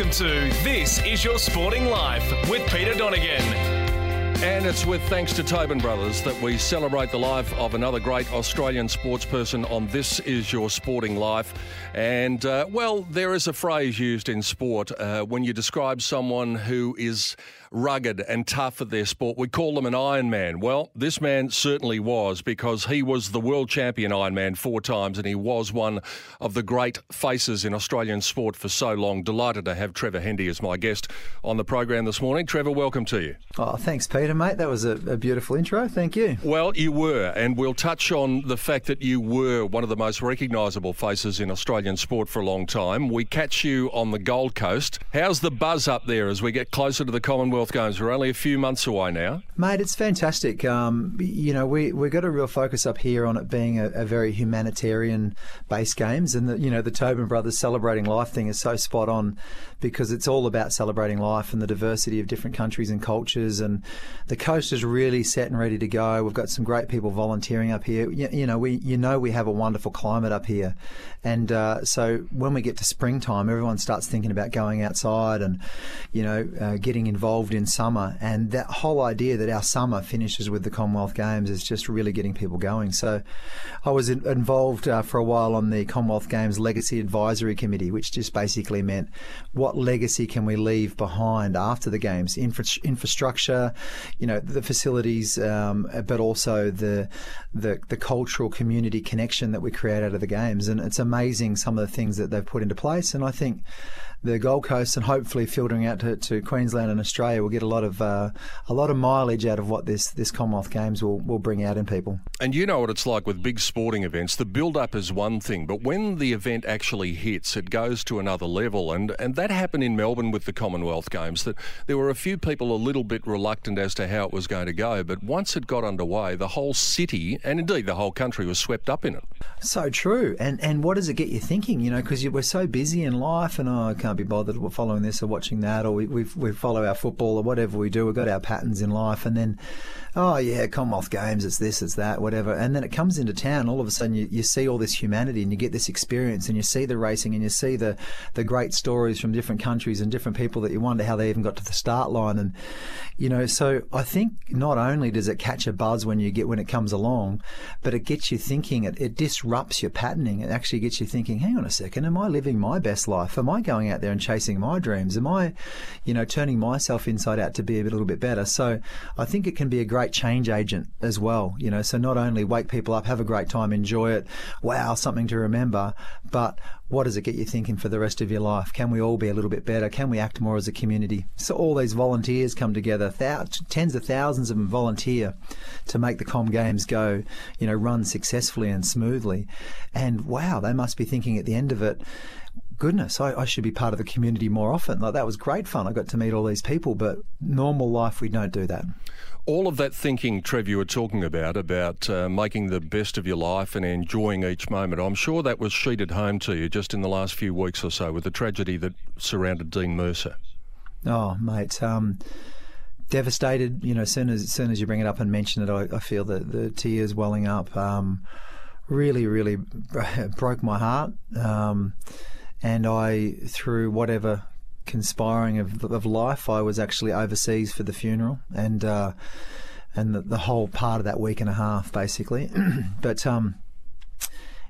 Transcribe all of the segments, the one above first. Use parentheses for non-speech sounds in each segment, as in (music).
Welcome to This Is Your Sporting Life with Peter Donegan. And it's with thanks to Tobin Brothers that we celebrate the life of another great Australian sportsperson on This Is Your Sporting Life. And, uh, well, there is a phrase used in sport uh, when you describe someone who is rugged and tough at their sport. We call them an Iron Man. Well, this man certainly was because he was the world champion Iron Man four times and he was one of the great faces in Australian sport for so long. Delighted to have Trevor Hendy as my guest on the program this morning. Trevor, welcome to you. Oh, thanks, Peter, mate. That was a, a beautiful intro. Thank you. Well, you were, and we'll touch on the fact that you were one of the most recognisable faces in Australian sport for a long time. We catch you on the Gold Coast. How's the buzz up there as we get closer to the Commonwealth Games? We're only a few months away now. Mate, it's fantastic. Um, you know, we, we've got a real focus up here on it being a, a very humanitarian based games. And, the, you know, the Tobin Brothers Celebrating Life thing is so spot on because it's all about celebrating life and the diversity of different countries and cultures. And the coast is really set and ready to go. We've got some great people volunteering up here. You, you know, we you know we have a wonderful climate up here, and uh, so when we get to springtime, everyone starts thinking about going outside and you know uh, getting involved in summer. And that whole idea that our summer finishes with the Commonwealth Games is just really getting people going. So I was in, involved uh, for a while on the Commonwealth Games Legacy Advisory Committee, which just basically meant what legacy can we leave behind after the games? Infra- infrastructure, you know, the facilities, um, but also the, the the cultural community connection that we create out of the games. And it's amazing some of the things that they've put into place. And I think the Gold Coast and hopefully filtering out to, to Queensland and Australia will get a lot of uh, a lot of mileage out of what this this Commonwealth Games will, will bring out in people. And you know what it's like with big sporting events. The build up is one thing, but when the event actually hits, it goes to another level. And and that happened in Melbourne with the Commonwealth Games. That there were a few people a little bit reluctant as to how it was going to go, but once it got underway, the whole city and indeed the whole country was swept up in it. So true. And and what does it get you thinking? You know, because we're so busy in life, and oh, I can't be bothered with following this or watching that, or we we, we follow our football or whatever we do. We've got our patterns in life, and then, oh yeah, Commonwealth Games, it's this, it's that, whatever. And then it comes into town. All of a sudden, you, you see all this humanity, and you get this experience, and you see the racing, and you see the the great stories from different countries and different people that you wonder how they even got to the start line. And you know, so I think not only does it catch a buzz when you get when it comes along, but it gets you thinking. It, it disrupts your patterning. It actually gets you thinking. Hang on a second. Am I living my best life? Am I going out there and chasing my dreams? Am I, you know, turning myself inside out to be a little bit better? So I think it can be a great change agent as well. You know, so not only wake people up, have a great time, enjoy it. Wow, something to remember. But what does it get you thinking for the rest of your life? Can we all be a little bit better? Can we act more as a community? So all these volunteers come together, tens of thousands of them volunteer to make the Com Games go, you know, run successfully and smoothly. And wow, they must be thinking at the end of it, goodness, I, I, should be part of the community more often. Like that was great fun. I got to meet all these people, but normal life we don't do that. All of that thinking, Trev, you were talking about, about uh, making the best of your life and enjoying each moment, I'm sure that was sheeted home to you just in the last few weeks or so with the tragedy that surrounded Dean Mercer. Oh, mate. Um, devastated. You know, as soon as, as soon as you bring it up and mention it, I, I feel the, the tears welling up. Um, really, really (laughs) broke my heart. Um, and I, through whatever conspiring of, of life, I was actually overseas for the funeral, and uh, and the, the, whole part of that week and a half, basically. (clears throat) but um,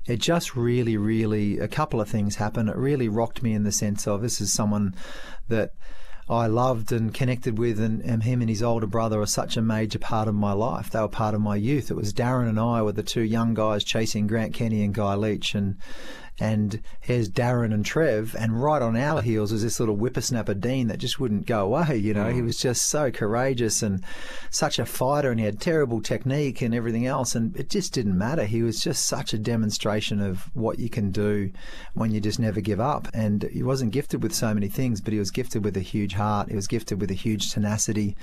it just really, really, a couple of things happened. It really rocked me in the sense of this is someone that I loved and connected with, and, and, him and his older brother are such a major part of my life. They were part of my youth. It was Darren and I were the two young guys chasing Grant Kenny and Guy Leach, and and here's Darren and Trev, and right on our heels was this little whippersnapper Dean that just wouldn't go away. You know, mm. he was just so courageous and such a fighter, and he had terrible technique and everything else, and it just didn't matter. He was just such a demonstration of what you can do when you just never give up. And he wasn't gifted with so many things, but he was gifted with a huge heart. He was gifted with a huge tenacity.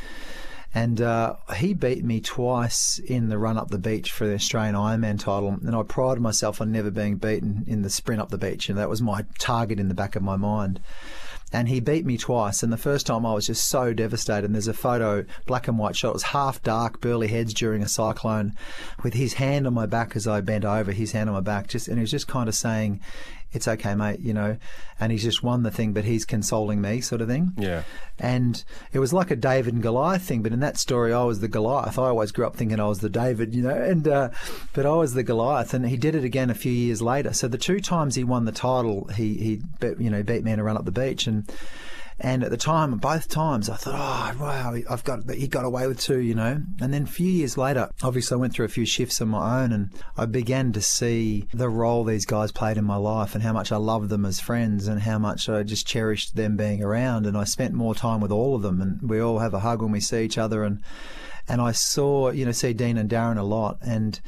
And uh, he beat me twice in the run up the beach for the Australian Ironman title. And I prided myself on never being beaten in the sprint up the beach. And that was my target in the back of my mind and he beat me twice. And the first time I was just so devastated. And there's a photo, black and white shot. It was half dark, Burleigh Heads during a cyclone, with his hand on my back as I bent over, his hand on my back, just and he was just kind of saying, "It's okay, mate," you know. And he's just won the thing, but he's consoling me, sort of thing. Yeah. And it was like a David and Goliath thing, but in that story, I was the Goliath. I always grew up thinking I was the David, you know, and uh, but I was the Goliath, and he did it again a few years later. So the two times he won the title, he he you know beat me in a run up the beach, and and at the time, both times, I thought, oh, wow, I've got, he got away with two, you know. And then a few years later, obviously, I went through a few shifts on my own and I began to see the role these guys played in my life and how much I loved them as friends and how much I just cherished them being around. And I spent more time with all of them and we all have a hug when we see each other. And, and I saw, you know, see Dean and Darren a lot. And,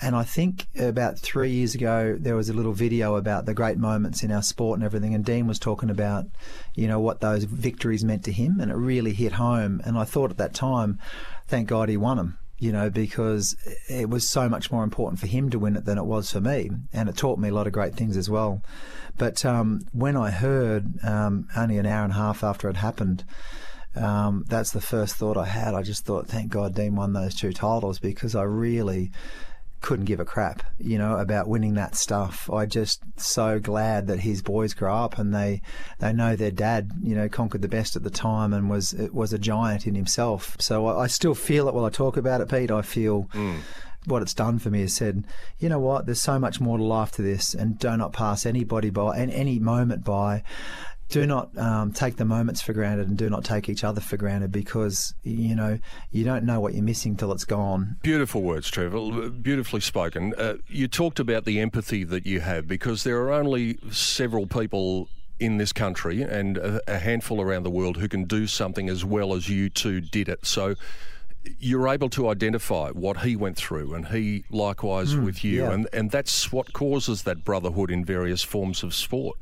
and I think about three years ago, there was a little video about the great moments in our sport and everything. And Dean was talking about, you know, what those victories meant to him. And it really hit home. And I thought at that time, thank God he won them you know, because it was so much more important for him to win it than it was for me. And it taught me a lot of great things as well. But um, when I heard um, only an hour and a half after it happened, um, that's the first thought I had. I just thought, thank God Dean won those two titles because I really couldn't give a crap, you know, about winning that stuff. I just so glad that his boys grow up and they they know their dad, you know, conquered the best at the time and was was a giant in himself. So I, I still feel it while I talk about it, Pete. I feel. Mm. What it's done for me is said, you know what? There's so much more to life to this, and do not not pass anybody by and any moment by do not um, take the moments for granted and do not take each other for granted because you know you don't know what you're missing till it's gone. Beautiful words, Trevor. Beautifully spoken. Uh, you talked about the empathy that you have because there are only several people in this country and a, a handful around the world who can do something as well as you two did it. So you're able to identify what he went through and he likewise mm, with you yeah. and and that's what causes that brotherhood in various forms of sport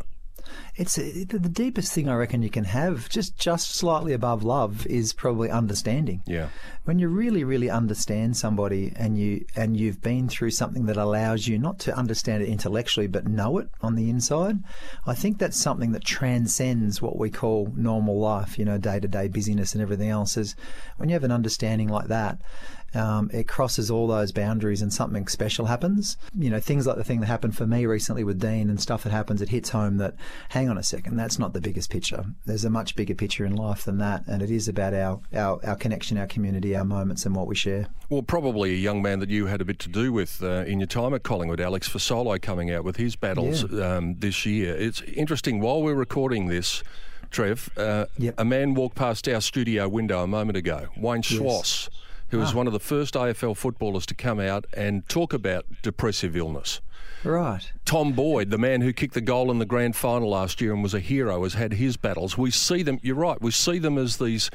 it's uh, a, the deepest thing I reckon you can have, just just slightly above love, is probably understanding. Yeah. When you really, really understand somebody, and you and you've been through something that allows you not to understand it intellectually, but know it on the inside, I think that's something that transcends what we call normal life. You know, day to day busyness and everything else. Is when you have an understanding like that, um, it crosses all those boundaries and something special happens. You know, things like the thing that happened for me recently with Dean and stuff that happens, it hits home that, hang on a second, that's not the biggest picture. There's a much bigger picture in life than that, and it is about our, our, our connection, our community, our moments, and what we share. Well, probably a young man that you had a bit to do with uh, in your time at Collingwood, Alex Fasolo, coming out with his battles yeah. um, this year. It's interesting, while we're recording this, Trev, uh, yep. a man walked past our studio window a moment ago, Wayne Schwass. Yes who was ah. one of the first AFL footballers to come out and talk about depressive illness. Right. Tom Boyd, the man who kicked the goal in the grand final last year and was a hero, has had his battles. We see them, you're right, we see them as these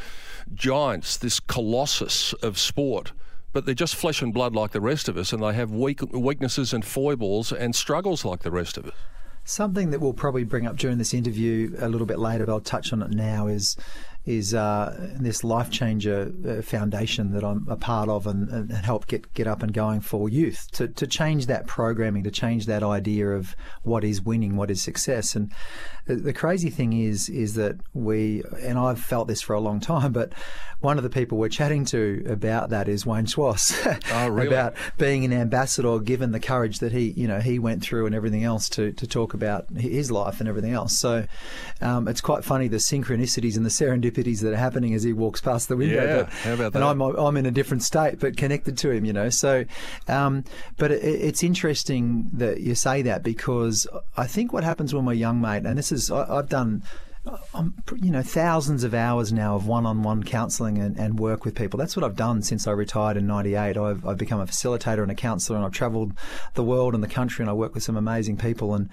giants, this colossus of sport. But they're just flesh and blood like the rest of us, and they have weak, weaknesses and foibles and struggles like the rest of us. Something that we'll probably bring up during this interview a little bit later, but I'll touch on it now, is is uh, this life changer uh, foundation that I'm a part of and, and, help get, get up and going for youth to, to change that programming, to change that idea of what is winning, what is success. And the crazy thing is, is that we, and I've felt this for a long time, but one of the people we're chatting to about that is Wayne Schwass. (laughs) Oh, really? about being an ambassador, given the courage that he, you know, he went through and everything else to, to talk about his life and everything else. So um, it's quite funny the synchronicities and the serendipity serendipities that are happening as he walks past the window. Yeah, but, how about and that? I'm I'm in a different state, but connected to him, you know. So, um, but it, it's interesting that you say that because I think what happens when we're young, mate, and this is I, I've done. I'm, you know, thousands of hours now of one-on-one counselling and, and work with people. That's what I've done since I retired in '98. I've, I've become a facilitator and a counsellor, and I've travelled the world and the country, and I work with some amazing people. And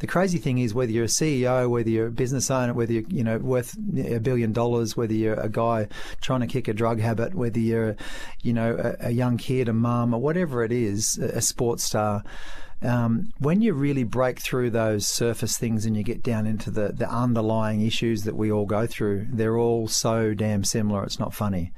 the crazy thing is, whether you're a CEO, whether you're a business owner, whether you're you know worth a billion dollars, whether you're a guy trying to kick a drug habit, whether you're, you know, a, a young kid, a mum, or whatever it is, a, a sports star um, when you really break through those surface things and you get down into the, the underlying issues that we all go through, they're all so damn similar. It's not funny.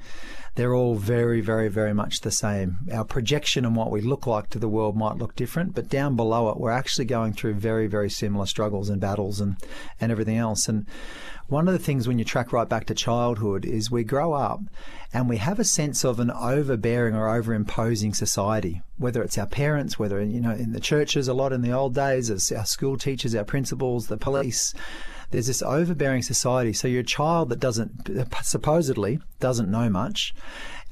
They're all very, very, very much the same. Our projection and what we look like to the world might look different, but down below it, we're actually going through very, very similar struggles and battles and, and everything else. And one of the things when you track right back to childhood is we grow up and we have a sense of an overbearing or overimposing society, whether it's our parents, whether, you know, in the churches a lot in the old days, as our school teachers, our principals, the police. There's this overbearing society. So you're a child that doesn't, supposedly, doesn't know much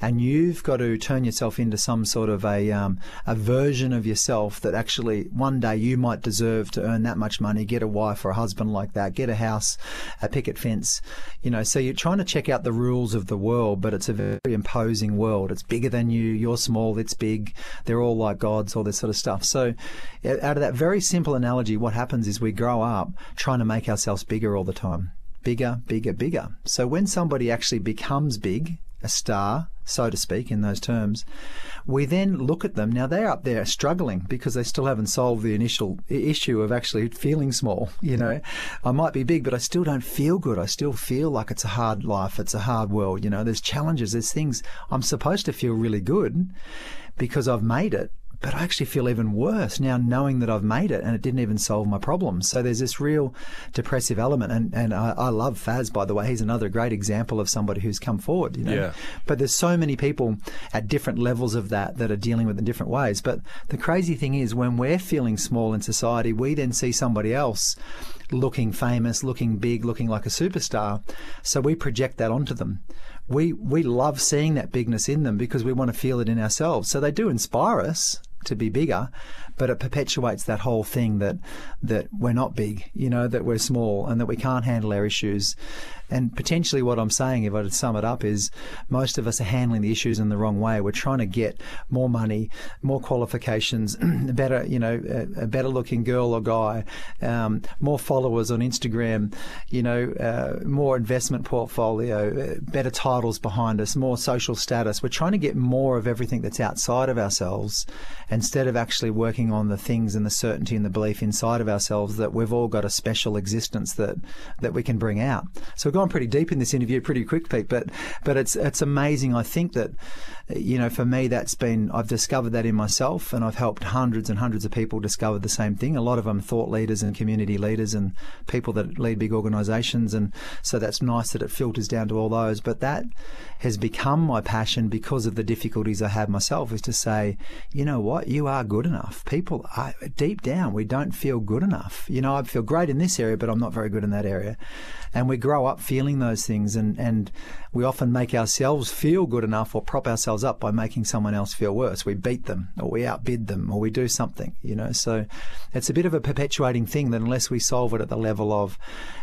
and you've got to turn yourself into some sort of a um, a version of yourself that actually one day you might deserve to earn that much money, get a wife or a husband like that, get a house, a picket fence, you know. So you're trying to check out the rules of the world, but it's a very imposing world. It's bigger than you. You're small. It's big. They're all like gods. All this sort of stuff. So out of that very simple analogy, what happens is we grow up trying to make ourselves bigger all the time bigger, bigger, bigger. So when somebody actually becomes big, a star, so to speak, in those terms, we then look at them. Now they're up there struggling because they still haven't solved the initial issue of actually feeling small. (laughs) You know, I might be big, but I still don't feel good. I still feel like it's a hard life. It's a hard world. You know, there's challenges. There's things I'm supposed to feel really good because I've made it but I actually feel even worse now knowing that I've made it and it didn't even solve my problems. So there's this real depressive element. And, and I, I love Faz, by the way. He's another great example of somebody who's come forward, you know. Yeah. But there's so many people at different levels of that that are dealing with it in different ways. But the crazy thing is when we're feeling small in society, we then see somebody else looking famous, looking big, looking like a superstar. So we project that onto them. We we love seeing that bigness in them because we want to feel it in ourselves. So they do inspire us to be bigger, but it perpetuates that whole thing that that we're not big, you know, that we're small and that we can't handle our issues. And potentially, what I'm saying, if I would sum it up, is most of us are handling the issues in the wrong way. We're trying to get more money, more qualifications, (clears throat) better, you know, a, a better looking girl or guy, um, more followers on Instagram, you know, uh, more investment portfolio, uh, better titles behind us, more social status. We're trying to get more of everything that's outside of ourselves instead of actually working on the things and the certainty and the belief inside of ourselves that we've all got a special existence that that we can bring out. So we've gone pretty deep in this interview pretty quick, Pete, but but it's it's amazing. I think that you know for me that's been I've discovered that in myself, and I've helped hundreds and hundreds of people discover the same thing. A lot of them thought leaders and community leaders and people that lead big organisations, and so that's nice that it filters down to all those. But that has become my passion because of the difficulties I have myself. Is to say, you know what, you are good enough. People are, deep down we don't feel good enough. You know, I feel great in this area, but I'm not very good in that area, and we grow up feeling those things and, and we often make ourselves feel good enough or prop ourselves up by making someone else feel worse. We beat them or we outbid them or we do something, you know. So it's a bit of a perpetuating thing that unless we solve it at the level of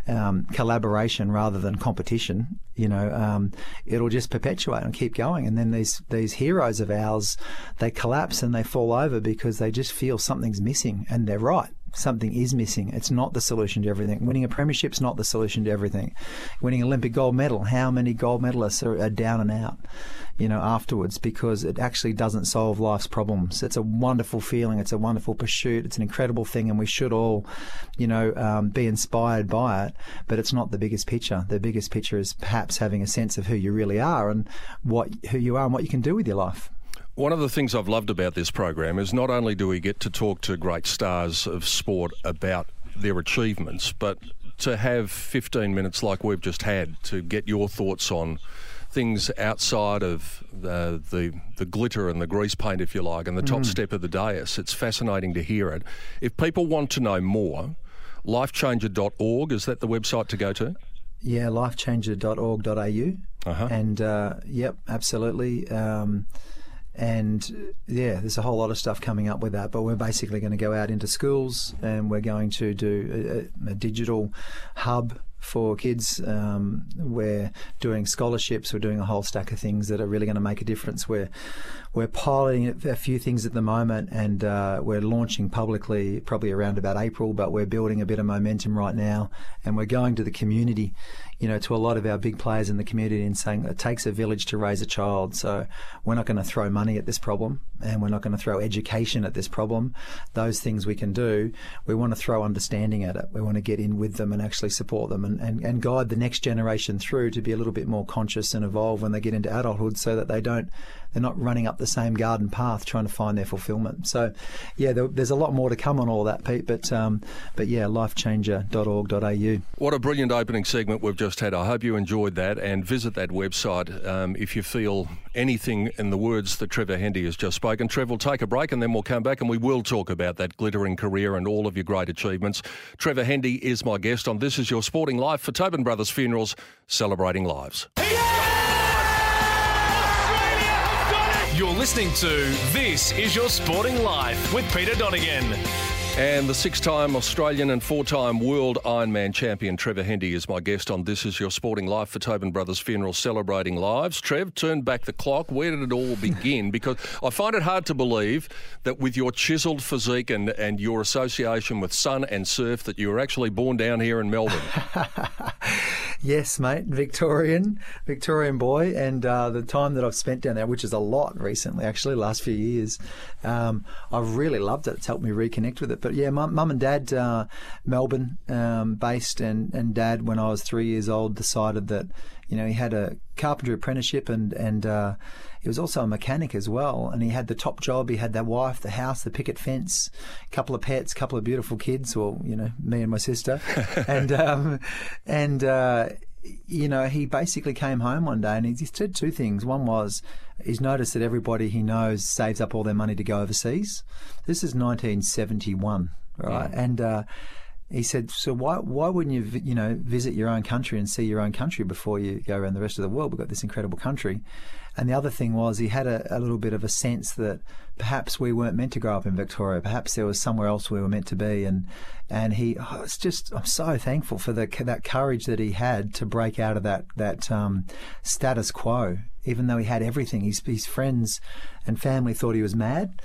um, collaboration rather than competition, you know, um, it'll just perpetuate and keep going. And then these, these heroes of ours, they collapse and they fall over because they just feel something's missing and they're right something is missing. It's not the solution to everything. Winning a premiership's not the solution to everything. Winning an Olympic gold medal, how many gold medalists are, are, down and out, you know, afterwards because it actually doesn't solve life's problems. It's a wonderful feeling. It's a wonderful pursuit. It's an incredible thing, and we should all, you know, um, be inspired by it. But it's not the biggest picture. The biggest picture is perhaps having a sense of who you really are and what who you are and what you can do with your life. One of the things I've loved about this program is not only do we get to talk to great stars of sport about their achievements, but to have 15 minutes like we've just had to get your thoughts on things outside of the, the, the glitter and the grease paint, if you like, and the top mm. step of the dais. It's fascinating to hear it. If people want to know more, lifechanger.org, is that the website to go to? Yeah, lifechanger.org.au. Uh-huh. And uh, yep, absolutely. Um, and yeah, there's a whole lot of stuff coming up with that. But we're basically going to go out into schools and we're going to do a, a digital hub for kids. Um, we're doing scholarships. We're doing a whole stack of things that are really going to make a difference. We're we're piloting a few things at the moment, and uh, we're launching publicly probably around about April. But we're building a bit of momentum right now, and we're going to the community. You know, to a lot of our big players in the community and saying it takes a village to raise a child. So we're not going to throw money at this problem, and we're not going to throw education at this problem. Those things we can do. We want to throw understanding at it. We want to get in with them and actually support them and, and, and guide the next generation through to be a little bit more conscious and evolve when they get into adulthood, so that they don't they're not running up the same garden path trying to find their fulfillment. So, yeah, there, there's a lot more to come on all that, Pete. But um, but yeah, lifechanger.org.au. What a brilliant opening segment we've just had. I hope you enjoyed that and visit that website um, if you feel anything in the words that Trevor Hendy has just spoken. Trevor, we'll take a break and then we'll come back and we will talk about that glittering career and all of your great achievements. Trevor Hendy is my guest on This Is Your Sporting Life for Tobin Brothers Funerals, celebrating lives. You're listening to This Is Your Sporting Life with Peter Donegan. And the six time Australian and four time world Ironman champion Trevor Hendy is my guest on This Is Your Sporting Life for Tobin Brothers Funeral Celebrating Lives. Trev, turn back the clock. Where did it all begin? (laughs) because I find it hard to believe that with your chiselled physique and, and your association with sun and surf, that you were actually born down here in Melbourne. (laughs) yes, mate. Victorian, Victorian boy. And uh, the time that I've spent down there, which is a lot recently, actually, last few years, um, I've really loved it. It's helped me reconnect with it. But yeah, mum, mum and dad, uh, Melbourne um, based, and, and dad, when I was three years old, decided that, you know, he had a carpentry apprenticeship and, and uh, he was also a mechanic as well. And he had the top job. He had the wife, the house, the picket fence, a couple of pets, a couple of beautiful kids, well, you know, me and my sister. (laughs) and, um, and, uh, you know, he basically came home one day and he did two things. One was he's noticed that everybody he knows saves up all their money to go overseas. This is 1971, right? Yeah. And uh, he said, "So why why wouldn't you you know visit your own country and see your own country before you go around the rest of the world? We've got this incredible country." And the other thing was he had a, a, little bit of a sense that perhaps we weren't meant to grow up in Victoria. Perhaps there was somewhere else we were meant to be. And and he, oh, it's just I'm so thankful for the that courage that he had to break out of that that um, status quo. Even though he had everything, his his friends and family thought he was mad.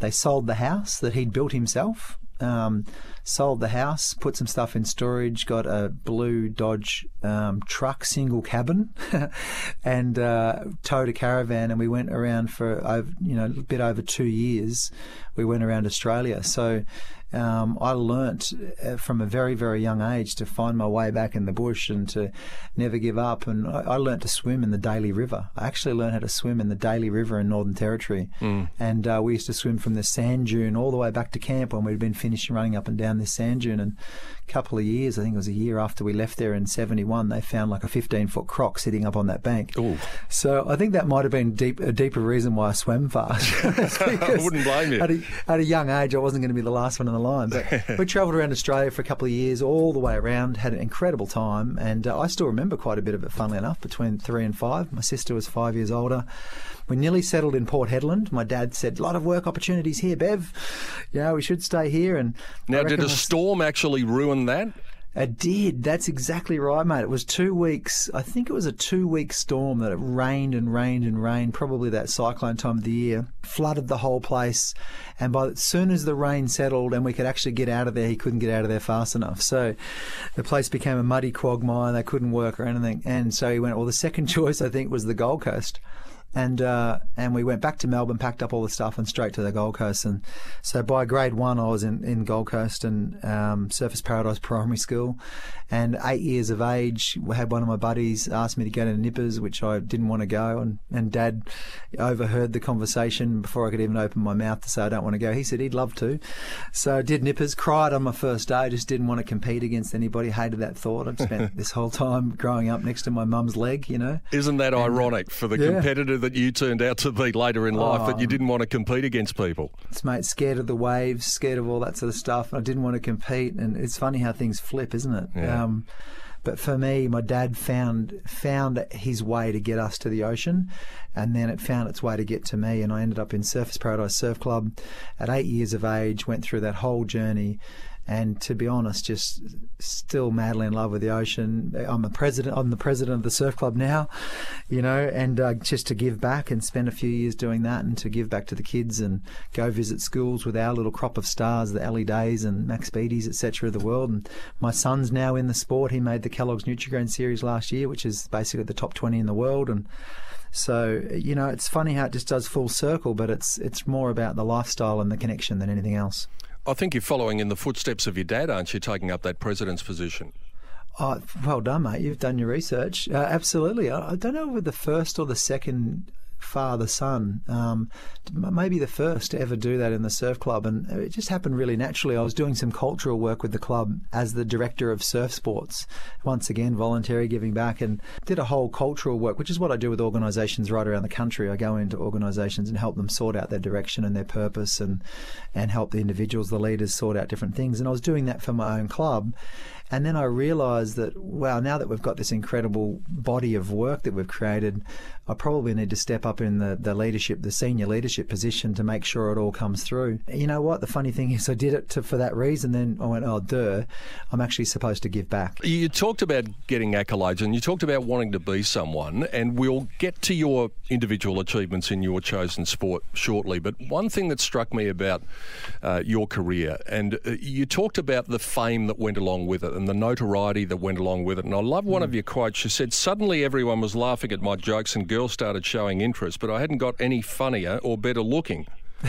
They sold the house that he'd built himself um, sold the house, put some stuff in storage, got a blue Dodge um, truck, single cabin, (laughs) and uh, towed a caravan. And we went around for you know a bit over two years. We went around Australia. So um, I learnt uh, from a very, very young age to find my way back in the bush and to never give up. And I, I learnt to swim in the Daly River. I actually learned how to swim in the Daly River in Northern Territory. Mm. And uh, we used to swim from the sand dune all the way back to camp when we'd been finished running up and down this sand dune. And couple of years, I think it was a year after we left there in 71, they found like a 15 foot croc sitting up on that bank. Ooh. So I think that might have been deep, a deeper reason why I swam fast. (laughs) (laughs) I wouldn't blame you. At a, at a young age, I wasn't going to be the last one in the line. But (laughs) we travelled around Australia for a couple of years, all the way around, had an incredible time, and uh, I still remember quite a bit of it. Funnily enough, between three and five, my sister was five years older. We nearly settled in Port Hedland. My dad said, "A lot of work opportunities here, Bev. Yeah, we should stay here." And now, did a storm actually ruin that? It did. That's exactly right, mate. It was two weeks. I think it was a two week storm that it rained and rained and rained, probably that cyclone time of the year, flooded the whole place. And by as soon as the rain settled and we could actually get out of there, he couldn't get out of there fast enough. So the place became a muddy quagmire. They couldn't work or anything. And so he went, well, the second (laughs) choice, I think, was the Gold Coast and uh, and we went back to Melbourne, packed up all the stuff, and straight to the Gold Coast. And so by grade one, I was in, in Gold Coast and um, Surfers Paradise Primary School. And eight years of age, we had one of my buddies ask me to go to Nippers, which I didn't want to go. And, and Dad overheard the conversation before I could even open my mouth to say I don't want to go. He said he'd love to. So I did Nippers, cried on my first day, just didn't want to compete against anybody, hated that thought. I'd spent (laughs) this whole time growing up next to my mum's leg, you know. Isn't that and, ironic for the yeah. competitors? That you turned out to be later in life that you Oh. didn't want to compete against people? It's mate, scared of the waves, scared of all that sort of stuff. I didn't want to compete, and it's funny how things flip, isn't it? Yeah. Um, but for me, my dad found found his way to get us to the ocean, and then it found its way to get to me, and I ended up in Surfers Paradise Surf Club at eight years of age. Went through that whole journey. And to be honest, just still madly in love with the ocean. I'm a president. I'm the president of the surf club now, you know, and uh, just to give back and spend a few years doing that, and to give back to the kids and go visit schools with our little crop of stars, the Ali Days and Max Beatties, etc. of the world. And my son's now in the sport. He made the Kellogg's Nutrigrain series last year, which is basically the top 20 in the world, and so you know, it's funny how it just does full circle, but it's it's more about the lifestyle and the connection than anything else. I think you're following in the footsteps of your dad, aren't you, taking up that president's position? Oh, well done, mate. You've done your research. Uh, absolutely. I, I don't know whether the first or the second father son, um, maybe the first to ever do that in the surf club. And it just happened really naturally. I was doing some cultural work with the club as the director of surf sports. Once again, voluntary giving back and did a whole cultural work, which is what I do with organisations right around the country. I go into organisations and help them sort out their direction and their purpose and, and help the individuals, the leaders sort out different things. And I was doing that for my own club. And then I realised that, wow, now that we've got this incredible body of work that we've created, I probably need to step up in the, the leadership, the senior leadership position to make sure it all comes through. You know what? The funny thing is, I did it to, for that reason. Then I went, oh, duh, I'm actually supposed to give back. You talked about getting accolades and you talked about wanting to be someone, and we'll get to your individual achievements in your chosen sport shortly. But one thing that struck me about uh, your career, and uh, you talked about the fame that went along with it and the notoriety that went along with it. And I love one of your quotes. You said, Suddenly everyone was laughing at my jokes and girls started showing interest, but I hadn't got any funnier or better looking. (laughs)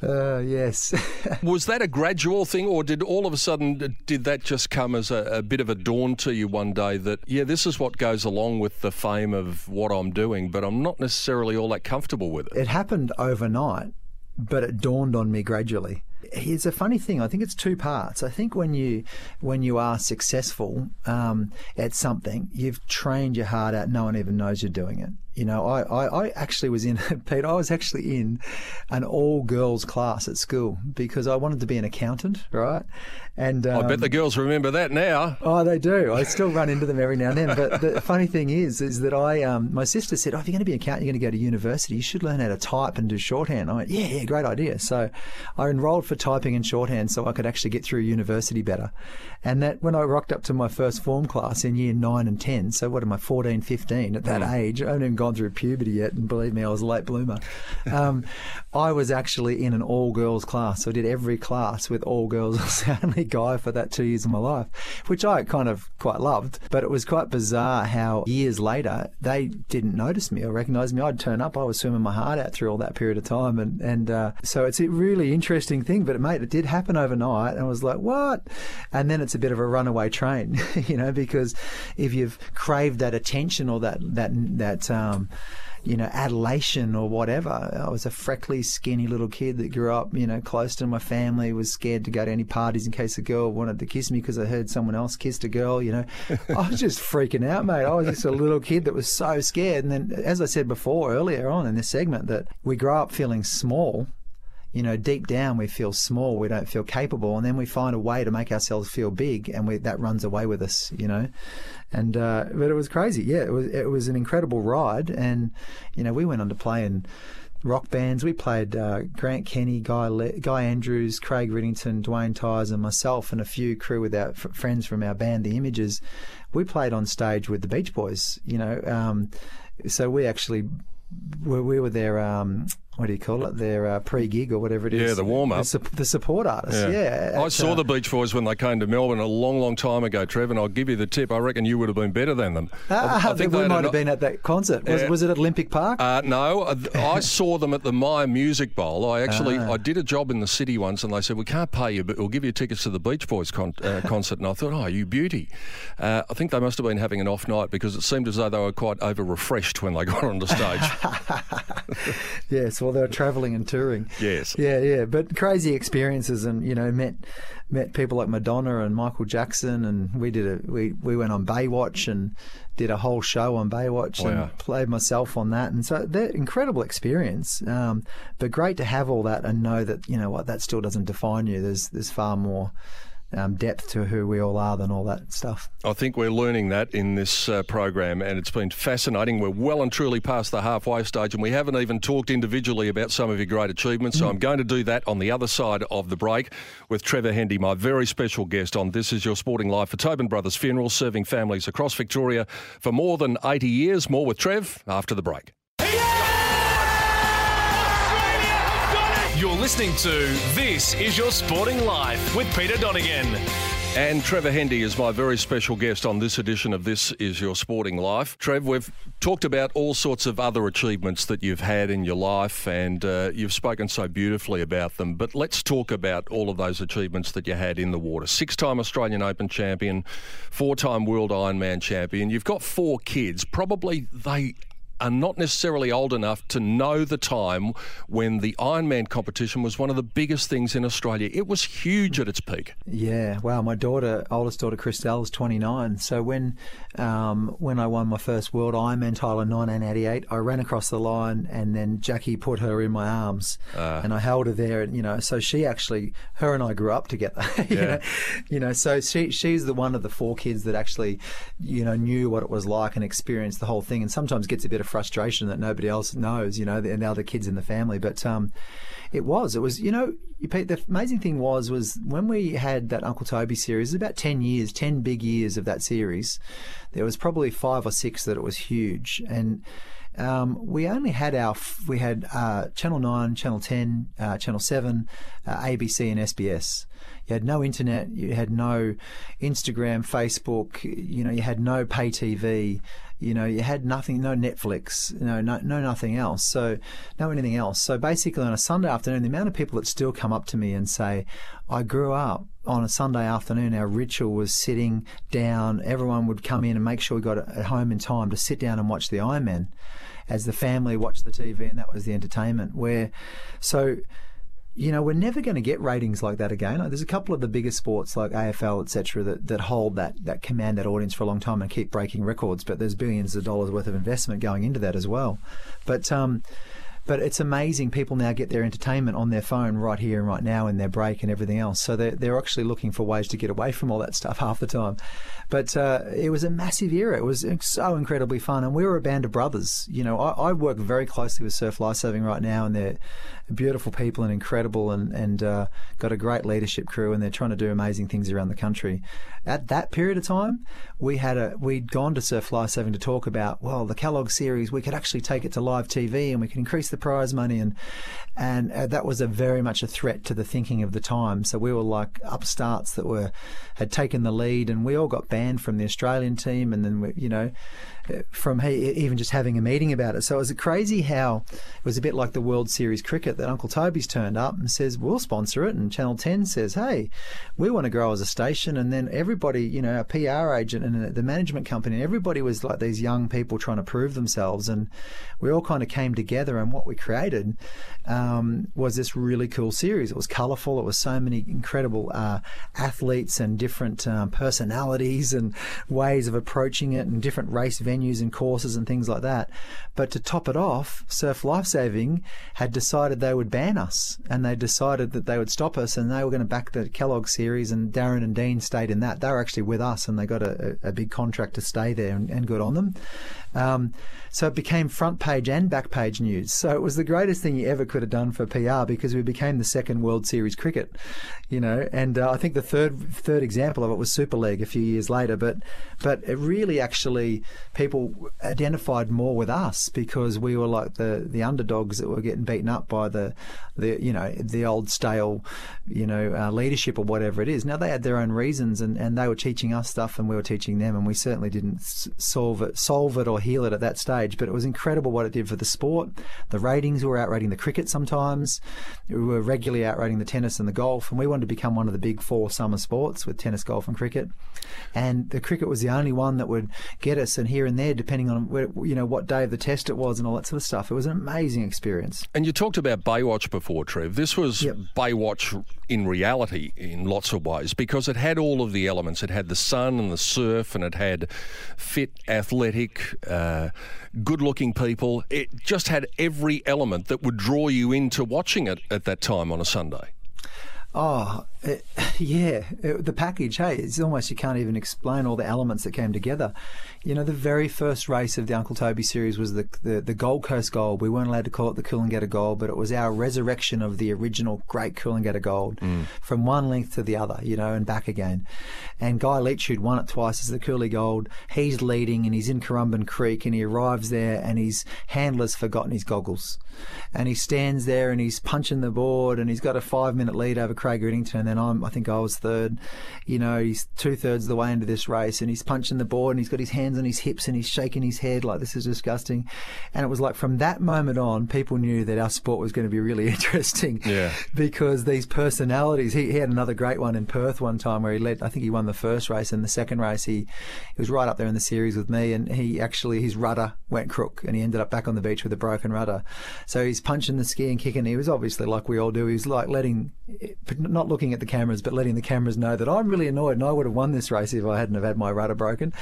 Uh, yes. (laughs) Was that a gradual thing, or did all of a sudden did that just come as a, a bit of a dawn to you one day that yeah, this is what goes along with the fame of what I'm doing, but I'm not necessarily all that comfortable with it. it happened overnight, but it dawned on me gradually. Here's a funny thing. I think it's two parts. I think when you when you are successful um, at something, you've trained your heart out. No one even knows you're doing it. You know, I, I, I actually was in (laughs) Pete. I was actually in an all girls class at school because I wanted to be an accountant, right? And um, I bet the girls remember that now. Oh, they do. I still run into them every now and then. But the (laughs) funny thing is, is that I, um, my sister said, "Oh, if you're going to be an accountant, you're going to go to university. You should learn how to type and do shorthand." I went, "Yeah, yeah, great idea." So, I enrolled for typing and shorthand so I could actually get through university better. And that when I rocked up to my first form class in year nine and ten, so what am I, 14, 15 at that age? I haven't even gone through puberty yet, and believe me, I was a late bloomer. Um, I was actually in an all girls class, so I did every class with all girls. I was (laughs) the only guy for that two years of my life, which I kind of quite loved. But it was quite bizarre how years later they didn't notice me or recognise me. I'd turn up, I was swimming my heart out through all that period of time, and and uh, so it's a really interesting thing. But mate, it did happen overnight, and I was like, what? And then it's a bit of a runaway train, (laughs) you know, because if you've craved that attention or that that that um, Um, you know, adulation or whatever. I was a freckly, skinny little kid that grew up, you know, close to my family, was scared to go to any parties in case a girl wanted to kiss me because I heard someone else kissed a girl, you know. (laughs) I was just freaking out, mate. I was just a little kid that was so scared. And then, as I said before earlier on in this segment, that we grow up feeling small you know, deep down we feel small, we don't feel capable, and then we find a way to make ourselves feel big, and we, that runs away with us, you know. And uh, but it was crazy, yeah. It was it was an incredible ride, and you know we went on to play in rock bands. We played uh, Grant Kenny, Guy Le- Guy Andrews, Craig Riddington, Dwayne Thuys, and myself, and a few crew with our f- friends from our band, The Images. We played on stage with the Beach Boys, you know. Um, so we actually we, we were their um, what do you call it? Their uh, pre-gig or whatever it is. Yeah, the warm-up. The, su- the support artists. Yeah, I at, saw uh, the Beach Boys when they came to Melbourne a long, long time ago, Trev, and I'll give you the tip. I reckon you would have been better than them. Ah, think we might have been at that concert. Was, Yeah. was it at Olympic Park? Uh, no, I saw them at the Myer Music Bowl. I actually Ah. I did a job in the city once, and they said we can't pay you, but we'll give you tickets to the Beach Boys con- uh, (laughs) concert. And I thought, oh, you beauty. Uh, I think they must have been having an off night because it seemed as though they were quite over refreshed when they got on the stage. (laughs) yes. While they were travelling and touring. Yes. Yeah, yeah. But crazy experiences, and you know, met met people like Madonna and Michael Jackson, and we did a we we went on Baywatch and did a whole show on Baywatch Wow. and played myself on that, and so they're incredible experience. Um, but great to have all that and know that you know what that still doesn't define you. There's there's far more. Um, depth to who we all are than all that stuff. I think we're learning that in this uh, program, and it's been fascinating. We're well and truly past the halfway stage, and we haven't even talked individually about some of your great achievements. So I'm going to do that on the other side of the break with Trevor Hendy, my very special guest on This Is Your Sporting Life for Tobin Brothers Funerals, serving families across Victoria for more than 80 years. More with Trev after the break. You're listening to This Is Your Sporting Life with Peter Donegan. And Trevor Hendy is my very special guest on this edition of This Is Your Sporting Life. Trev, we've talked about all sorts of other achievements that you've had in your life, and uh, you've spoken so beautifully about them. But let's talk about all of those achievements that you had in the water. Six time Australian Open champion, four time World Ironman champion. You've got four kids. Probably they are not necessarily old enough to know the time when the Ironman competition was one of the biggest things in Australia. It was huge at its peak. Yeah, wow. My daughter, oldest daughter, Christelle, is 29. So when um, when I won my first World Ironman title in 1988, I ran across the line, and then Jackie put her in my arms, and I held her there. And you know, so she actually, her and I grew up together. (laughs) you, Yeah. know, you know, so she she's the one of the four kids that actually, you know, knew what it was like and experienced the whole thing, and sometimes gets a bit of frustration that nobody else knows. You know, and now the kids in the family, but um, it was. It was. You know, Pete, the amazing thing was was when we had that Uncle Toby series. About ten years, ten big years of that series. There was probably five or six that it was huge, and um, we only had our we had uh, Channel Nine, Channel Ten, uh, Channel Seven, uh, ABC, and SBS. You had no internet. You had no Instagram, Facebook. You know, you had no pay TV. You know, you had nothing, no Netflix, no, no, no, nothing else. So, no anything else. So basically, on a Sunday afternoon, the amount of people that still come up to me and say, "I grew up on a Sunday afternoon. Our ritual was sitting down. Everyone would come in and make sure we got at home in time to sit down and watch the Ironman." As the family watched the TV, and that was the entertainment. Where, so you know, we're never going to get ratings like that again. Like, there's a couple of the bigger sports like AFL, etc., that, that hold that, that command that audience for a long time and keep breaking records. But there's billions of dollars worth of investment going into that as well. But um, but it's amazing. People now get their entertainment on their phone right here and right now in their break and everything else. So they're, they're actually looking for ways to get away from all that stuff (laughs) half the time. But uh, it was a massive era. It was so incredibly fun. And we were a band of brothers. You know, I, I work very closely with Surf Lifesaving right now, and they're beautiful people and incredible and, and uh, got a great leadership crew, and they're trying to do amazing things around the country. At that period of time, we had a we'd gone to Surf Lifesaving to talk about well the Kellogg series. We could actually take it to live TV, and we could increase the prize money, and and uh, that was a very much a threat to the thinking of the time. So we were like upstarts that were had taken the lead, and we all got banned from the Australian team, and then we, you know from he, even just having a meeting about it. So it was crazy how it was a bit like the World Series cricket that Uncle Toby's turned up and says we'll sponsor it, and Channel Ten says hey we want to grow as a station, and then everybody you know our PR agent and the management company, everybody was like these young people trying to prove themselves, and we all kind of came together, and what we created um, was this really cool series. It was colourful. It was so many incredible uh, athletes and different um, personalities and ways of approaching it, and different race venues and courses and things like that. But to top it off, Surf Lifesaving had decided they would ban us, and they decided that they would stop us, and they were going to back the Kellogg series. And Darren and Dean stayed in that. They were actually with us, and they got a, a big contract to stay there, and, and good on them. Um, so it became front page and back page news. So it was the greatest thing you ever could have done for PR because we became the second World Series cricket, you know. And uh, I think the third third example of it was Super League a few years later. But but it really actually people identified more with us because we were like the the underdogs that were getting beaten up by the the you know the old stale you know uh, leadership or whatever it is. Now they had their own reasons and, and they were teaching us stuff and we were teaching them and we certainly didn't solve it solve it or heal it at that stage. But it was incredible what it did for the sport, the the ratings. Were outrating the cricket sometimes. We were regularly outrating the tennis and the golf, and we wanted to become one of the big four summer sports with tennis, golf, and cricket. And the cricket was the only one that would get us, and here and there, depending on where, you know what day of the test it was and all that sort of stuff. It was an amazing experience. And you talked about Baywatch before, Trev. This was Yep. Baywatch in reality in lots of ways because it had all of the elements. It had the sun and the surf, and it had fit, athletic, uh, good-looking people. It just had every element that would draw you into watching it at that time on a Sunday. Oh, Uh, it, (sighs) yeah, it, the package. Hey, it's almost you can't even explain all the elements that came together. You know, the very first race of the Uncle Toby series was the the, the Gold Coast Gold. We weren't allowed to call it the Coolangatta Gold, but it was our resurrection of the original great Coolangatta Gold mm. from one length to the other. You know, and back again. And Guy Leach, who'd won it twice as the Cooley Gold, he's leading and he's in Currumbin Creek and he arrives there and his handler's forgotten his goggles, and he stands there and he's punching the board and he's got a five minute lead over Craig Riddington then I'm I think I was third. You know, he's two thirds of the way into this race and he's punching the board and he's got his hands on his hips and he's shaking his head like this is disgusting. And it was like from that moment on, people knew that our sport was going to be really (laughs) interesting. Yeah. Because these personalities, he, he had another great one in Perth one time where he led. I think he won the first race and the second race he, he was right up there in the series with me and he actually his rudder went crook and he ended up back on the beach with a broken rudder. So he's punching the ski and kicking. He was obviously like we all do. He was like letting, not looking at the cameras, but letting the cameras know that I'm really annoyed and I would have won this race if I hadn't have had my rudder broken.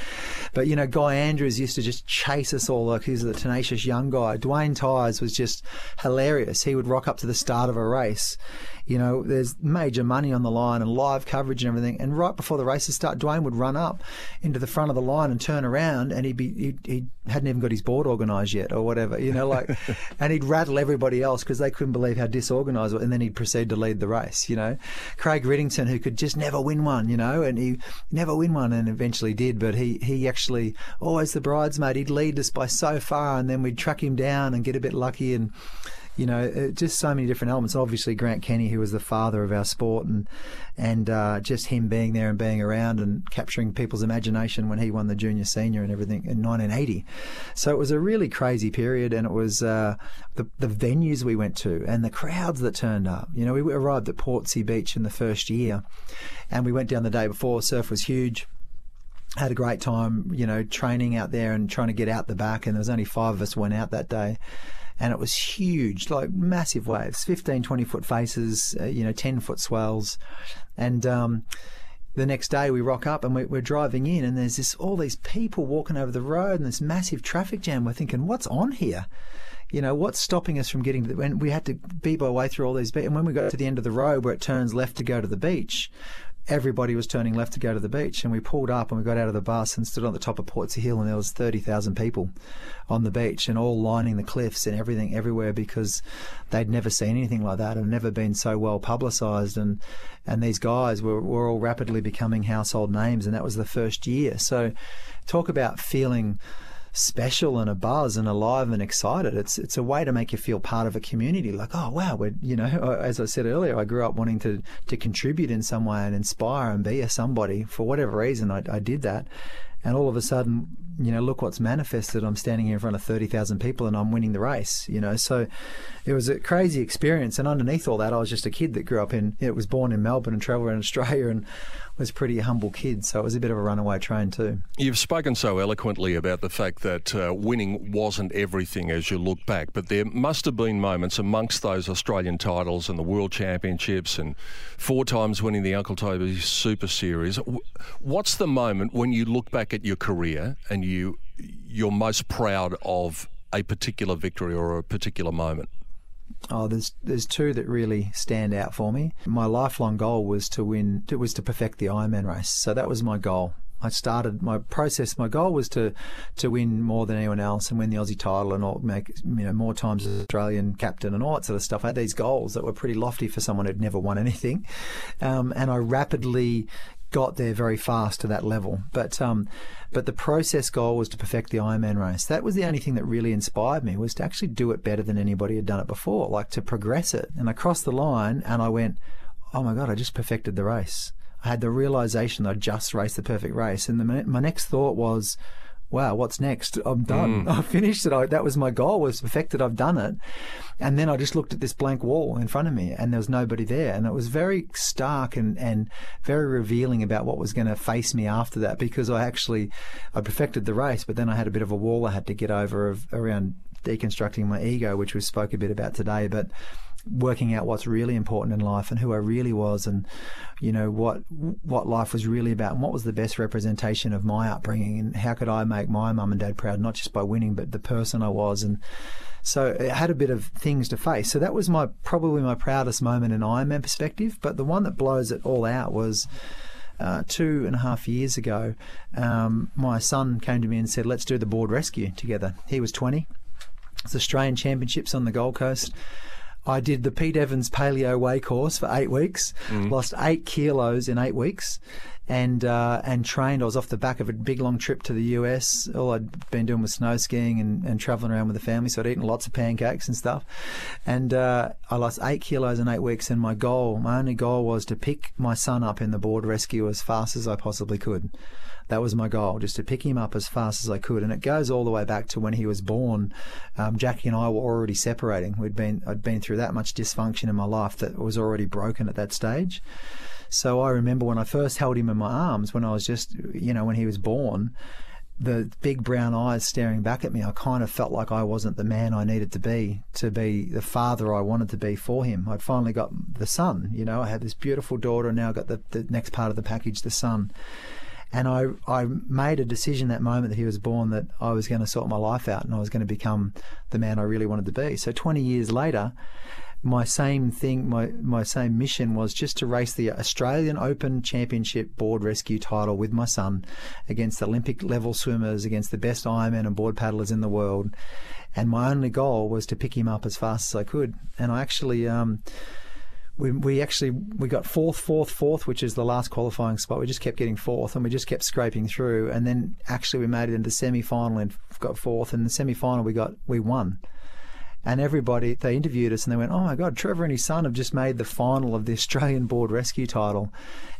But you know, Guy Andrews used to just chase us all like he's a tenacious young guy. Dwayne Thuys was just hilarious. He would rock up to the start of a race. You know, there's major money on the line and live coverage and everything. And right before the races start, Dwayne would run up into the front of the line and turn around, and he'd be he, he hadn't even got his board organised yet or whatever. You know, like, (laughs) and he'd rattle everybody else because they couldn't believe how disorganised. it was, And then he'd proceed to lead the race. You know, Craig Riddington, who could just never win one. You know, and he never win one, and eventually did. But he he actually oh, always the bridesmaid. He'd lead us by so far, and then we'd track him down and get a bit lucky and you know, uh, just so many different elements. Obviously, Grant Kenny, who was the father of our sport, and and uh, just him being there and being around and capturing people's imagination when he won the junior senior and everything in 1980. So it was a really crazy period, and it was uh, the the venues we went to and the crowds that turned up. You know, we arrived at Portsea Beach in the first year, and we went down the day before. Surf was huge had a great time, you know, training out there and trying to get out the back. And there was only five of us went out that day. And it was huge, like massive waves, 15, 20 foot faces, uh, you know, 10 foot swells. And, um, the next day we rock up and we, we're driving in and there's this all these people walking over the road and this massive traffic jam. We're thinking, what's on here? You know, what's stopping us from getting to the, when we had to beep our way through all these, and when we got to the end of the road where it turns left to go to the beach, everybody was turning left to go to the beach and we pulled up and we got out of the bus and stood on the top of Portsea Hill and there was 30,000 people on the beach and all lining the cliffs and everything everywhere because they'd never seen anything like that and never been so well publicised and and these guys were, were all rapidly becoming household names and that was the first year. So talk about feeling special and a buzz and alive and excited. It's it's a way to make you feel part of a community. Like, oh wow, we're you know, (laughs) as I said earlier, I grew up wanting to to contribute in some way and inspire and be a somebody for whatever reason. I, I did that, and all of a sudden, you know, look what's manifested. I'm standing here in front of thirty thousand people and I'm winning the race. You know, so it was a crazy experience. And underneath all that, I was just a kid that grew up in, it was born in Melbourne and travelled around (laughs) Australia and was a pretty humble kid. So it was a bit of a runaway train too. You've spoken so eloquently about the fact that uh, winning wasn't everything as you look back, but there must have been moments amongst those Australian titles and the World Championships and four times winning the Uncle Toby Super Series. What's the moment when you look back at your career and you you're most proud of a particular victory or a particular moment? Oh, there's there's two that really stand out for me. My lifelong goal was to win. It was to perfect the Ironman race. So that was my goal. I started my process. My goal was to to win more than anyone else and win the Aussie title and all, make you know more times as Australian captain and all that sort of stuff. I had these goals that were pretty lofty for someone who'd never won anything, um, and I rapidly got there very fast to that level. But um, but the process goal was to perfect the Ironman race. That was the only thing that really inspired me was to actually do it better than anybody had done it before, like to progress it. And I crossed the line and I went, oh my god, I just perfected the race. I had the realization that I just raced the perfect race. And the, my next thought was, wow, what's next? I'm done. Mm. (laughs) I finished it. I, that was my goal was perfected. I've done it. And then I just looked at this blank wall in front of me and there was nobody there. And it was very stark and, and very revealing about what was going to face me after that because I actually, I perfected the race, but then I had a bit of a wall I had to get over of, around deconstructing my ego, which we spoke a bit about today. But working out what's really important in life and who I really was and you know what what life was really about and what was the best representation of my upbringing and how could I make my mum and dad proud not just by winning but the person I was and so it had a bit of things to face so that was my probably my proudest moment in Ironman perspective but the one that blows it all out was uh, two and a half years ago, um, my son came to me and said, "Let's do the board rescue together." He was 20. It's Australian Championships on the Gold Coast. I did the Pete Evans Paleo Way course for eight weeks, lost eight kilos in eight weeks, and uh, and trained. I was off the back of a big long trip to the US. All I'd been doing was snow skiing and, and traveling around with the family, so I'd eaten lots of pancakes and stuff. And uh, I lost eight kilos in eight weeks. And my goal, my only goal, was to pick my son up in the board rescue as fast as I possibly could. That was my goal, just to pick him up as fast as I could. And it goes all the way back to when he was born. Um, Jackie and I were already separating. We'd been, I'd been through that much dysfunction in my life that was already broken at that stage. So I remember when I first held him in my arms, when I was just, you know, when he was born, the big brown eyes staring back at me, I kind of felt like I wasn't the man I needed to be, to be the father I wanted to be for him. I'd finally got the son, you know, I had this beautiful daughter and now I got the, the next part of the package, the son. And I, I made a decision that moment that he was born that I was going to sort my life out and I was going to become the man I really wanted to be. So 20 years later, my same thing, my, my same mission was just to race the Australian Open Championship board rescue title with my son against Olympic level swimmers, against the best Ironman and board paddlers in the world. And my only goal was to pick him up as fast as I could. And I actually, um, we, we actually we got fourth, fourth, fourth, which is the last qualifying spot. We just kept getting fourth, and we just kept scraping through. And then actually we made it into the semi final and got fourth. And the semi final we got we won. And everybody they interviewed us and they went, "Oh my God, Trevor and his son have just made the final of the Australian Board Rescue title."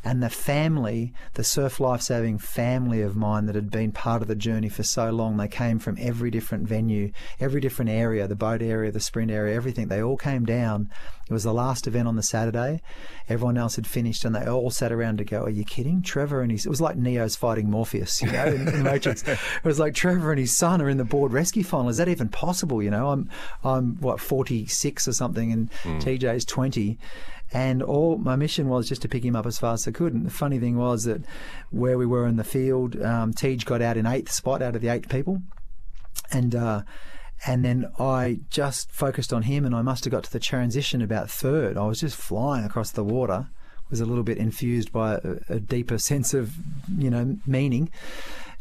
And the family, the surf lifesaving family of mine that had been part of the journey for so long, they came from every different venue, every different area, the boat area, the sprint area, everything. They all came down. It was the last event on the Saturday. Everyone else had finished, and they all sat around to go, "Are you kidding?" Trevor and his it was like Neo's fighting Morpheus, you know, in, in Matrix. (laughs) It was like Trevor and his son are in the board rescue final. Is that even possible? You know, I'm I'm what 46 or something, and TJ's 20. And all my mission was just to pick him up as fast as I could. And the funny thing was that where we were in the field, um, TJ got out in eighth spot out of the eight people, and uh, and then I just focused on him, and I must have got to the transition about third. I was just flying across the water. Was a little bit infused by a, a deeper sense of, you know, meaning,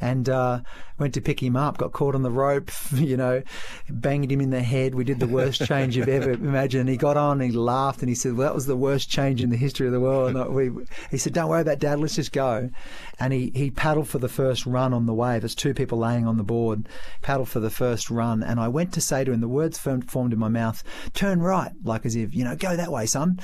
and uh, went to pick him up. Got caught on the rope, (laughs) you know, banged him in the head. We did the worst change you've ever (laughs) imagined. He got on, and he laughed, and he said, "Well, that was the worst change in the history of the world." And we, he said, "Don't worry about Dad. Let's just go." And he he paddled for the first run on the wave. There's two people laying on the board. Paddled for the first run, and I went to say to him, the words formed, formed in my mouth, "Turn right," like as if you know, go that way, son.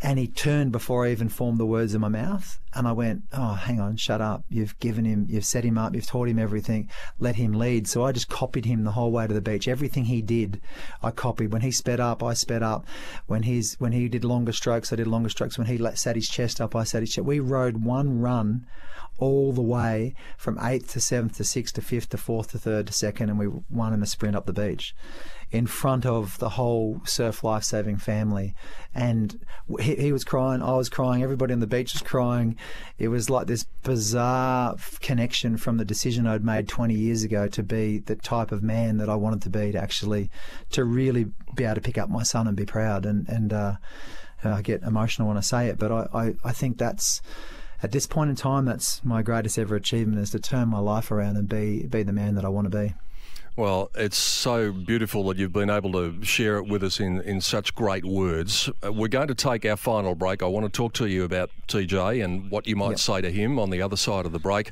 And he turned before I even formed the words in my mouth. And I went, Oh, hang on, shut up. You've given him, you've set him up, you've taught him everything. Let him lead. So I just copied him the whole way to the beach. Everything he did, I copied. When he sped up, I sped up. When he's, when he did longer strokes, I did longer strokes. When he sat his chest up, I sat his chest. We rode one run all the way from eighth to seventh to sixth to fifth to fourth to third to second, and we won in a sprint up the beach in front of the whole surf life saving family. And he, he, was crying, I was crying, everybody on the beach was crying. It was like this bizarre connection from the decision I'd made 20 years ago to be the type of man that I wanted to be, to actually, to really be able to pick up my son and be proud. And, and uh, I get emotional when I say it, but I, I, I think that's at this point in time, that's my greatest ever achievement is to turn my life around and be be the man that I want to be. Well, it's so beautiful that you've been able to share it with us in, in such great words. Uh, we're going to take our final break. I want to talk to you about TJ and what you might yep. say to him on the other side of the break.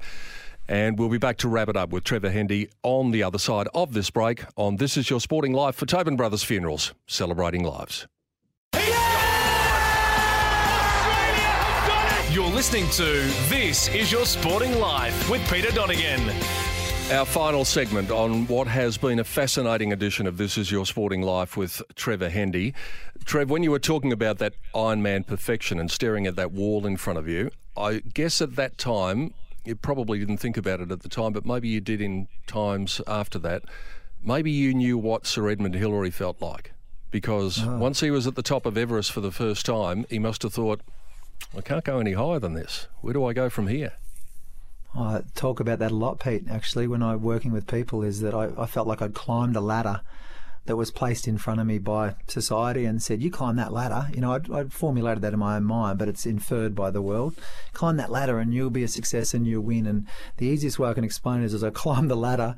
And we'll be back to wrap it up with Trevor Hendy on the other side of this break on This Is Your Sporting Life for Tobin Brothers Funerals, celebrating lives. You're listening to This Is Your Sporting Life with Peter Donegan. Our final segment on what has been a fascinating edition of This Is Your Sporting Life with Trevor Hendy. Trev, when you were talking about that Ironman perfection and staring at that wall in front of you, I guess at that time, you probably didn't think about it at the time, but maybe you did in times after that. Maybe you knew what Sir Edmund Hillary felt like because Oh. once he was at the top of Everest for the first time, he must have thought, I can't go any higher than this. Where do I go from here? I talk about that a lot, Pete. Actually, when I'm working with people, is that I, I felt like I'd climbed a ladder that was placed in front of me by society and said, "You climb that ladder." You know, I'd, I'd formulated that in my own mind, but it's inferred by the world. Climb that ladder, and you'll be a success, and you'll win. And the easiest way I can explain it is, as I (laughs) climbed the ladder,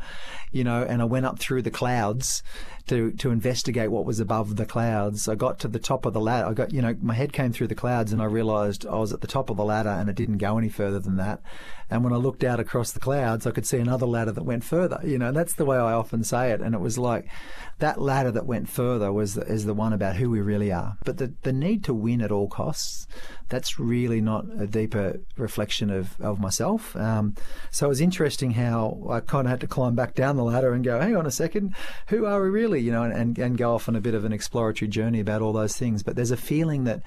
you know, and I went up through the clouds to to investigate what was above the clouds. I got to the top of the ladder. I got, you know, my head came through the clouds, and I realised I was at the top of the ladder, and it didn't go any further than that. And when I looked out across the clouds, I could see another ladder that went further. You know, that's the way I often say it. And it was like that ladder that went further was is the one about who we really are. But the the need to win at all costs, that's really not a deeper reflection of of myself. Um, so it was interesting how I kind of had to climb back down the ladder and go, hang on a second, who are we really? You know, and, and, and go off on a bit of an exploratory journey about all those things. But there's a feeling that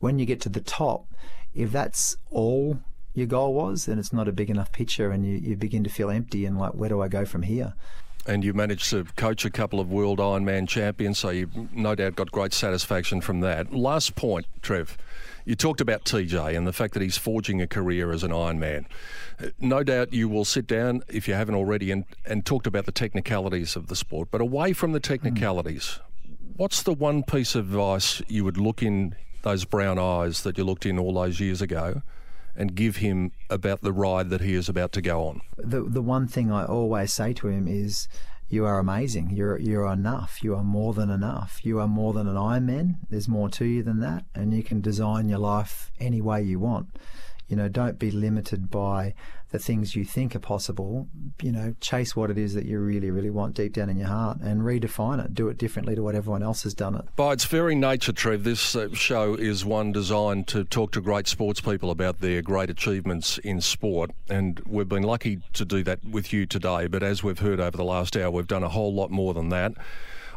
when you get to the top, if that's all your goal was, then it's not a big enough picture, and you, you begin to feel empty and like, where do I go from here? And you managed to coach a couple of world Ironman champions, so you no doubt got great satisfaction from that. Last point, Trev. You talked about TJ and the fact that he's forging a career as an Ironman. No doubt you will sit down, if you haven't already, and, and talked about the technicalities of the sport. But away from the hmm. technicalities, what's the one piece of advice you would look in those brown eyes that you looked in all those years ago and give him about the ride that he is about to go on? the the one thing I always say to him is, "You are amazing. You're you're enough. You are more than enough. You are more than an Ironman. There's more to you than that, and you can design your life any way you want." You know, don't be limited by the things you think are possible. You know, chase what it is that you really, really want deep down in your heart and redefine it. Do it differently to what everyone else has done it. By its very nature, Trev, this uh, show is one designed to talk to great sports people about their great achievements in sport. And we've been lucky to do that with you today. But as we've heard over the last hour, we've done a whole lot more than that.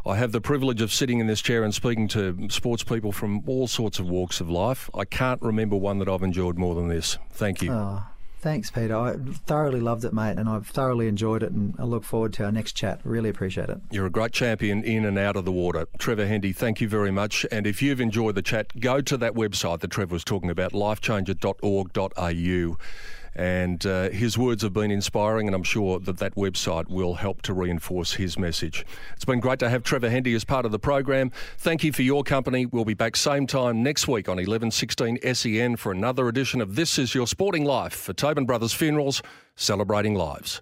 I have the privilege of sitting in this chair and speaking to sports people from all sorts of walks of life. I can't remember one that I've enjoyed more than this. Thank you. Oh, thanks, Peter. I thoroughly loved it, mate, and I've thoroughly enjoyed it, and I look forward to our next chat. Really appreciate it. You're a great champion in and out of the water. Trevor Hendy, thank you very much. And if you've enjoyed the chat, go to that website that Trevor was talking about, lifechanger.org.au. And uh, his words have been inspiring, and I'm sure that that website will help to reinforce his message. It's been great to have Trevor Hendy as part of the program. Thank you for your company. We'll be back same time next week on 1116 SEN for another edition of This Is Your Sporting Life for Tobin Brothers Funerals, celebrating lives.